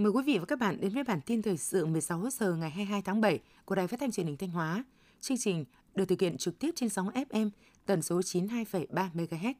Mời quý vị và các bạn đến với bản tin thời sự 16 giờ ngày 22 tháng 7 của Đài Phát thanh Truyền hình Thanh Hóa. Chương trình được thực hiện trực tiếp trên sóng FM tần số 92,3 MHz.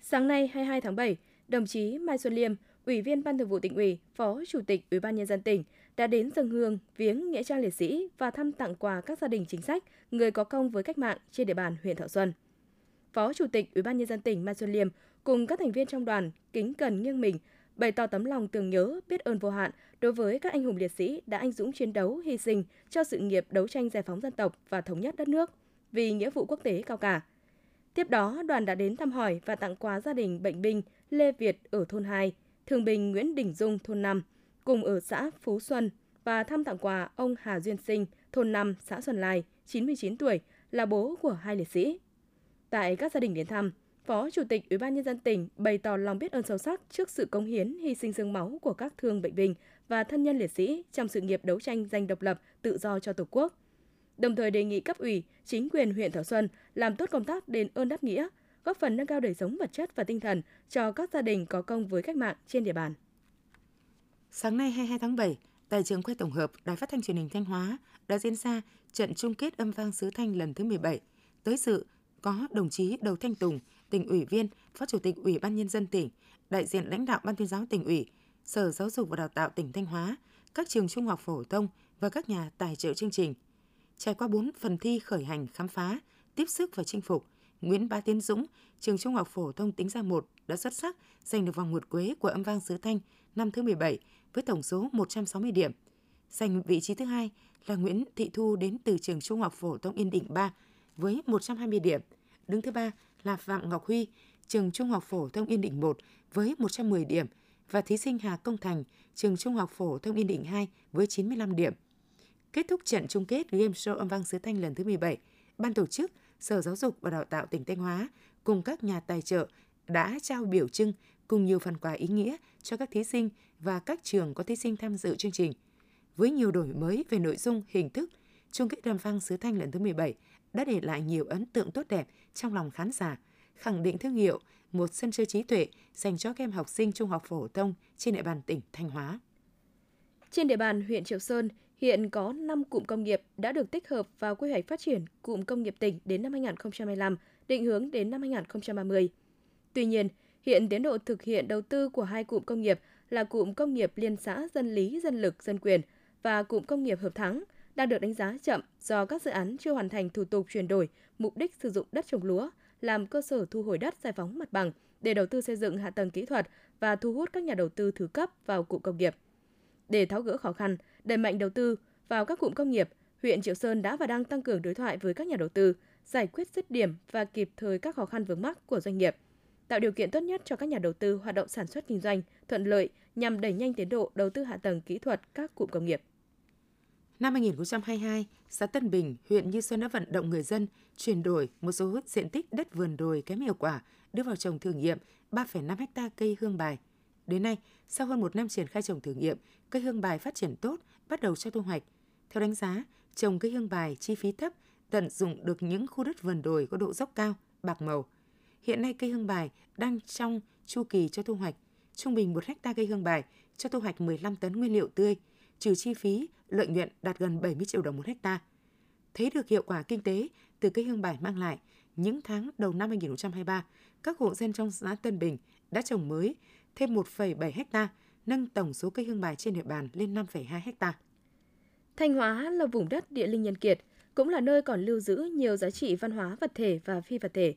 Sáng nay 22 tháng 7, đồng chí Mai Xuân Liêm, Ủy viên Ban Thường vụ tỉnh ủy, Phó Chủ tịch Ủy ban nhân dân tỉnh đã đến dân hương viếng nghĩa trang liệt sĩ và thăm tặng quà các gia đình chính sách, người có công với cách mạng trên địa bàn huyện Thọ Xuân. Phó Chủ tịch Ủy ban nhân dân tỉnh Mai Xuân Liêm cùng các thành viên trong đoàn kính cẩn nghiêng mình bày tỏ tấm lòng tưởng nhớ, biết ơn vô hạn đối với các anh hùng liệt sĩ đã anh dũng chiến đấu, hy sinh cho sự nghiệp đấu tranh giải phóng dân tộc và thống nhất đất nước vì nghĩa vụ quốc tế cao cả. Tiếp đó, đoàn đã đến thăm hỏi và tặng quà gia đình bệnh binh Lê Việt ở thôn 2, thương binh Nguyễn Đình Dung thôn 5, cùng ở xã Phú Xuân và thăm tặng quà ông Hà Duyên Sinh, thôn 5, xã Xuân Lai, 99 tuổi, là bố của hai liệt sĩ. Tại các gia đình đến thăm, Phó Chủ tịch Ủy ban nhân dân tỉnh bày tỏ lòng biết ơn sâu sắc trước sự cống hiến, hy sinh xương máu của các thương bệnh binh và thân nhân liệt sĩ trong sự nghiệp đấu tranh giành độc lập, tự do cho Tổ quốc. Đồng thời đề nghị cấp ủy, chính quyền huyện Thọ Xuân làm tốt công tác đền ơn đáp nghĩa, góp phần nâng cao đời sống vật chất và tinh thần cho các gia đình có công với cách mạng trên địa bàn. Sáng nay 22 tháng 7, tại trường quay tổng hợp Đài Phát thanh Truyền hình Thanh Hóa đã diễn ra trận chung kết âm vang sứ thanh lần thứ 17. Tới sự có đồng chí Đầu Thanh Tùng, tỉnh ủy viên, Phó Chủ tịch Ủy ban Nhân dân tỉnh, đại diện lãnh đạo Ban tuyên giáo tỉnh ủy, Sở Giáo dục và Đào tạo tỉnh Thanh Hóa, các trường trung học phổ thông và các nhà tài trợ chương trình. Trải qua 4 phần thi khởi hành khám phá, tiếp sức và chinh phục, Nguyễn Bá Tiến Dũng, trường trung học phổ thông tính ra 1 đã xuất sắc giành được vòng nguyệt quế của âm vang sứ thanh năm thứ 17 với tổng số 160 điểm. Giành vị trí thứ hai là Nguyễn Thị Thu đến từ trường trung học phổ thông Yên Định 3 với 120 điểm. Đứng thứ ba là Phạm Ngọc Huy, trường Trung học phổ thông Yên Định 1 với 110 điểm và thí sinh Hà Công Thành, trường Trung học phổ thông Yên Định 2 với 95 điểm. Kết thúc trận chung kết Game Show âm vang sứ thanh lần thứ 17, ban tổ chức Sở Giáo dục và Đào tạo tỉnh Thanh Hóa cùng các nhà tài trợ đã trao biểu trưng cùng nhiều phần quà ý nghĩa cho các thí sinh và các trường có thí sinh tham dự chương trình. Với nhiều đổi mới về nội dung, hình thức, chung kết âm vang sứ thanh lần thứ 17 đã để lại nhiều ấn tượng tốt đẹp trong lòng khán giả, khẳng định thương hiệu một sân chơi trí tuệ dành cho các em học sinh trung học phổ thông trên địa bàn tỉnh Thanh Hóa. Trên địa bàn huyện Triệu Sơn, hiện có 5 cụm công nghiệp đã được tích hợp vào quy hoạch phát triển cụm công nghiệp tỉnh đến năm 2025, định hướng đến năm 2030. Tuy nhiên, hiện tiến độ thực hiện đầu tư của hai cụm công nghiệp là cụm công nghiệp liên xã dân lý, dân lực, dân quyền và cụm công nghiệp hợp thắng – đang được đánh giá chậm do các dự án chưa hoàn thành thủ tục chuyển đổi mục đích sử dụng đất trồng lúa, làm cơ sở thu hồi đất giải phóng mặt bằng để đầu tư xây dựng hạ tầng kỹ thuật và thu hút các nhà đầu tư thứ cấp vào cụm công nghiệp. Để tháo gỡ khó khăn, đẩy mạnh đầu tư vào các cụm công nghiệp, huyện Triệu Sơn đã và đang tăng cường đối thoại với các nhà đầu tư, giải quyết dứt điểm và kịp thời các khó khăn vướng mắc của doanh nghiệp, tạo điều kiện tốt nhất cho các nhà đầu tư hoạt động sản xuất kinh doanh thuận lợi nhằm đẩy nhanh tiến độ đầu tư hạ tầng kỹ thuật các cụm công nghiệp. Năm 2022, xã Tân Bình, huyện Như Xuân đã vận động người dân chuyển đổi một số diện tích đất vườn đồi kém hiệu quả đưa vào trồng thử nghiệm 3,5 ha cây hương bài. Đến nay, sau hơn một năm triển khai trồng thử nghiệm, cây hương bài phát triển tốt, bắt đầu cho thu hoạch. Theo đánh giá, trồng cây hương bài chi phí thấp, tận dụng được những khu đất vườn đồi có độ dốc cao, bạc màu. Hiện nay cây hương bài đang trong chu kỳ cho thu hoạch. Trung bình một hecta cây hương bài cho thu hoạch 15 tấn nguyên liệu tươi – trừ chi phí, lợi nhuận đạt gần 70 triệu đồng một hecta. Thấy được hiệu quả kinh tế từ cây hương bài mang lại, những tháng đầu năm 2023, các hộ dân trong xã Tân Bình đã trồng mới thêm 1,7 hecta, nâng tổng số cây hương bài trên địa bàn lên 5,2 hecta. Thanh Hóa là vùng đất địa linh nhân kiệt, cũng là nơi còn lưu giữ nhiều giá trị văn hóa vật thể và phi vật thể.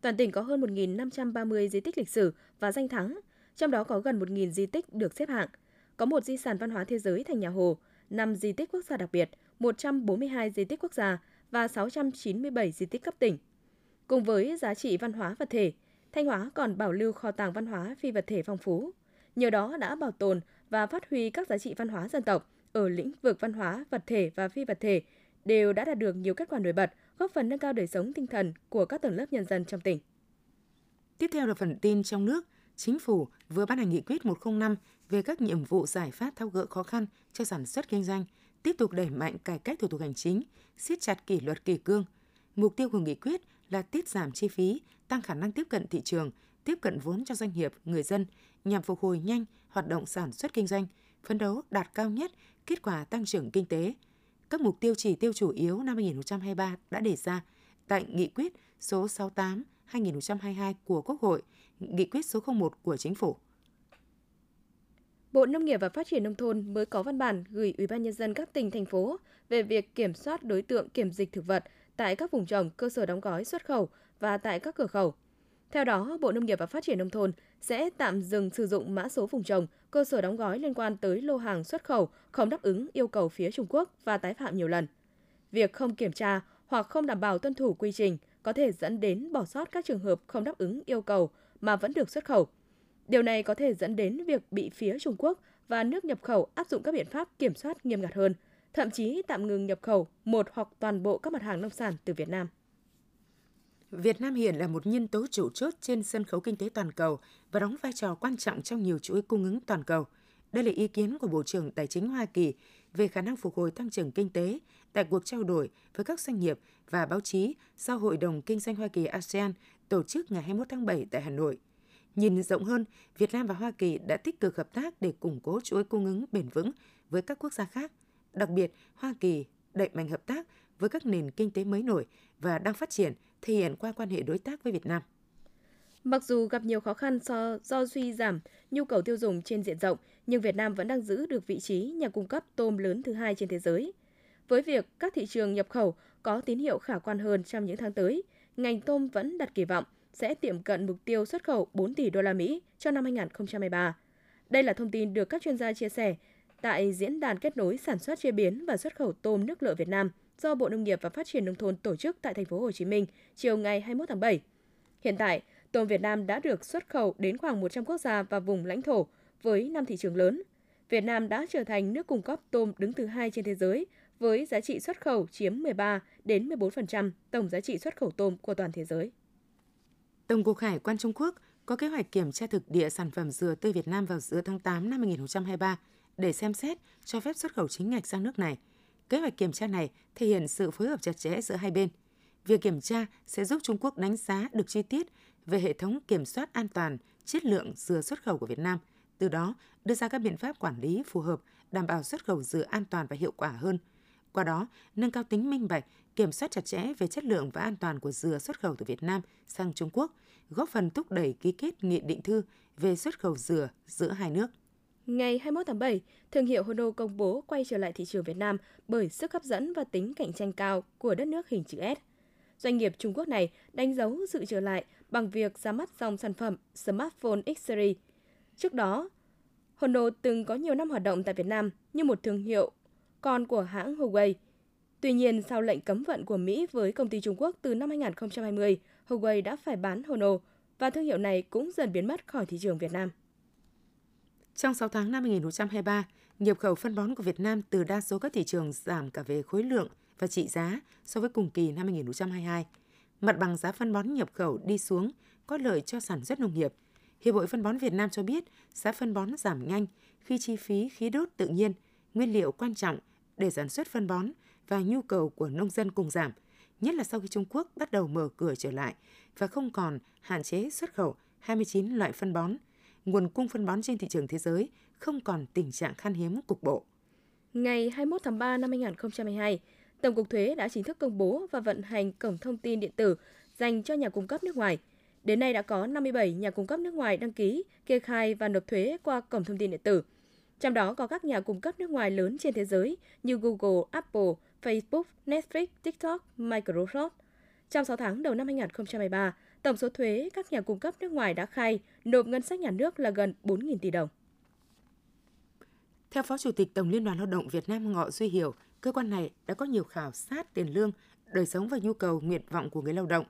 Toàn tỉnh có hơn 1.530 di tích lịch sử và danh thắng, trong đó có gần 1.000 di tích được xếp hạng – có một di sản văn hóa thế giới thành nhà Hồ, 5 di tích quốc gia đặc biệt, 142 di tích quốc gia và 697 di tích cấp tỉnh. Cùng với giá trị văn hóa vật thể, Thanh Hóa còn bảo lưu kho tàng văn hóa phi vật thể phong phú. Nhờ đó đã bảo tồn và phát huy các giá trị văn hóa dân tộc ở lĩnh vực văn hóa, vật thể và phi vật thể đều đã đạt được nhiều kết quả nổi bật, góp phần nâng cao đời sống tinh thần của các tầng lớp nhân dân trong tỉnh. Tiếp theo là phần tin trong nước. Chính phủ vừa ban hành nghị quyết 105 về các nhiệm vụ giải pháp thao gỡ khó khăn cho sản xuất kinh doanh, tiếp tục đẩy mạnh cải cách thủ tục hành chính, siết chặt kỷ luật kỷ cương. Mục tiêu của nghị quyết là tiết giảm chi phí, tăng khả năng tiếp cận thị trường, tiếp cận vốn cho doanh nghiệp, người dân nhằm phục hồi nhanh hoạt động sản xuất kinh doanh, phấn đấu đạt cao nhất kết quả tăng trưởng kinh tế. Các mục tiêu chỉ tiêu chủ yếu năm 2023 đã đề ra tại Nghị quyết số 68-2022 của Quốc hội, Nghị quyết số 01 của Chính phủ. Bộ Nông nghiệp và Phát triển Nông thôn mới có văn bản gửi Ủy ban Nhân dân các tỉnh, thành phố về việc kiểm soát đối tượng kiểm dịch thực vật tại các vùng trồng, cơ sở đóng gói xuất khẩu và tại các cửa khẩu. Theo đó, Bộ Nông nghiệp và Phát triển Nông thôn sẽ tạm dừng sử dụng mã số vùng trồng, cơ sở đóng gói liên quan tới lô hàng xuất khẩu không đáp ứng yêu cầu phía Trung Quốc và tái phạm nhiều lần. Việc không kiểm tra hoặc không đảm bảo tuân thủ quy trình có thể dẫn đến bỏ sót các trường hợp không đáp ứng yêu cầu mà vẫn được xuất khẩu. Điều này có thể dẫn đến việc bị phía Trung Quốc và nước nhập khẩu áp dụng các biện pháp kiểm soát nghiêm ngặt hơn, thậm chí tạm ngừng nhập khẩu một hoặc toàn bộ các mặt hàng nông sản từ Việt Nam. Việt Nam hiện là một nhân tố chủ chốt trên sân khấu kinh tế toàn cầu và đóng vai trò quan trọng trong nhiều chuỗi cung ứng toàn cầu. Đây là ý kiến của Bộ trưởng Tài chính Hoa Kỳ về khả năng phục hồi tăng trưởng kinh tế tại cuộc trao đổi với các doanh nghiệp và báo chí sau Hội đồng Kinh doanh Hoa Kỳ ASEAN tổ chức ngày 21 tháng 7 tại Hà Nội. Nhìn rộng hơn, Việt Nam và Hoa Kỳ đã tích cực hợp tác để củng cố chuỗi cung ứng bền vững với các quốc gia khác. Đặc biệt, Hoa Kỳ đẩy mạnh hợp tác với các nền kinh tế mới nổi và đang phát triển thể hiện qua quan hệ đối tác với Việt Nam. Mặc dù gặp nhiều khó khăn do, do suy giảm nhu cầu tiêu dùng trên diện rộng, nhưng Việt Nam vẫn đang giữ được vị trí nhà cung cấp tôm lớn thứ hai trên thế giới. Với việc các thị trường nhập khẩu có tín hiệu khả quan hơn trong những tháng tới, ngành tôm vẫn đặt kỳ vọng sẽ tiệm cận mục tiêu xuất khẩu 4 tỷ đô la Mỹ cho năm 2023. Đây là thông tin được các chuyên gia chia sẻ tại diễn đàn kết nối sản xuất chế biến và xuất khẩu tôm nước lợ Việt Nam do Bộ Nông nghiệp và Phát triển nông thôn tổ chức tại thành phố Hồ Chí Minh chiều ngày 21 tháng 7. Hiện tại, tôm Việt Nam đã được xuất khẩu đến khoảng 100 quốc gia và vùng lãnh thổ với 5 thị trường lớn. Việt Nam đã trở thành nước cung cấp tôm đứng thứ hai trên thế giới với giá trị xuất khẩu chiếm 13 đến 14% tổng giá trị xuất khẩu tôm của toàn thế giới. Tổng cục Hải quan Trung Quốc có kế hoạch kiểm tra thực địa sản phẩm dừa tươi Việt Nam vào giữa tháng 8 năm 2023 để xem xét cho phép xuất khẩu chính ngạch sang nước này. Kế hoạch kiểm tra này thể hiện sự phối hợp chặt chẽ giữa hai bên. Việc kiểm tra sẽ giúp Trung Quốc đánh giá được chi tiết về hệ thống kiểm soát an toàn, chất lượng dừa xuất khẩu của Việt Nam, từ đó đưa ra các biện pháp quản lý phù hợp, đảm bảo xuất khẩu dừa an toàn và hiệu quả hơn. Qua đó, nâng cao tính minh bạch, kiểm soát chặt chẽ về chất lượng và an toàn của dừa xuất khẩu từ Việt Nam sang Trung Quốc, góp phần thúc đẩy ký kết nghị định thư về xuất khẩu dừa giữa hai nước. Ngày 21 tháng 7, thương hiệu Hono công bố quay trở lại thị trường Việt Nam bởi sức hấp dẫn và tính cạnh tranh cao của đất nước hình chữ S. Doanh nghiệp Trung Quốc này đánh dấu sự trở lại bằng việc ra mắt dòng sản phẩm smartphone X Series. Trước đó, Hono từng có nhiều năm hoạt động tại Việt Nam như một thương hiệu con của hãng Huawei. Tuy nhiên, sau lệnh cấm vận của Mỹ với công ty Trung Quốc từ năm 2020, Huawei đã phải bán Honor và thương hiệu này cũng dần biến mất khỏi thị trường Việt Nam. Trong 6 tháng năm 2023, nhập khẩu phân bón của Việt Nam từ đa số các thị trường giảm cả về khối lượng và trị giá so với cùng kỳ năm 2022. Mặt bằng giá phân bón nhập khẩu đi xuống có lợi cho sản xuất nông nghiệp. Hiệp hội Phân bón Việt Nam cho biết giá phân bón giảm nhanh khi chi phí khí đốt tự nhiên, nguyên liệu quan trọng để sản xuất phân bón và nhu cầu của nông dân cùng giảm, nhất là sau khi Trung Quốc bắt đầu mở cửa trở lại và không còn hạn chế xuất khẩu 29 loại phân bón. Nguồn cung phân bón trên thị trường thế giới không còn tình trạng khan hiếm cục bộ. Ngày 21 tháng 3 năm 2022, Tổng cục Thuế đã chính thức công bố và vận hành cổng thông tin điện tử dành cho nhà cung cấp nước ngoài. Đến nay đã có 57 nhà cung cấp nước ngoài đăng ký, kê khai và nộp thuế qua cổng thông tin điện tử. Trong đó có các nhà cung cấp nước ngoài lớn trên thế giới như Google, Apple, Facebook, Netflix, TikTok, Microsoft. Trong 6 tháng đầu năm 2023, tổng số thuế các nhà cung cấp nước ngoài đã khai nộp ngân sách nhà nước là gần 4.000 tỷ đồng. Theo Phó Chủ tịch Tổng Liên đoàn Lao động Việt Nam Ngọ Duy Hiểu, cơ quan này đã có nhiều khảo sát tiền lương, đời sống và nhu cầu nguyện vọng của người lao động.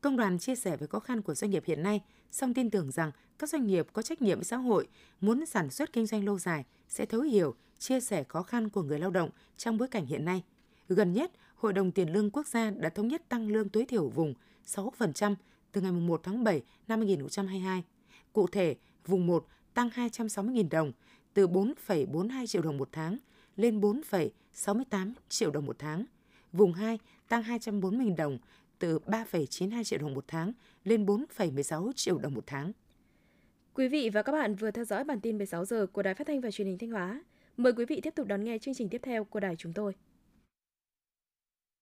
Công đoàn chia sẻ về khó khăn của doanh nghiệp hiện nay, song tin tưởng rằng các doanh nghiệp có trách nhiệm xã hội muốn sản xuất kinh doanh lâu dài sẽ thấu hiểu, chia sẻ khó khăn của người lao động trong bối cảnh hiện nay. Gần nhất, Hội đồng Tiền lương Quốc gia đã thống nhất tăng lương tối thiểu vùng 6% từ ngày 1 tháng 7 năm 2022. Cụ thể, vùng 1 tăng 260.000 đồng, từ 4,42 triệu đồng một tháng lên 4,68 triệu đồng một tháng. Vùng 2 tăng 240.000 đồng, từ 3,92 triệu đồng một tháng lên 4,16 triệu đồng một tháng. Quý vị và các bạn vừa theo dõi bản tin 16 giờ của Đài Phát thanh và Truyền hình Thanh Hóa. Mời quý vị tiếp tục đón nghe chương trình tiếp theo của đài chúng tôi.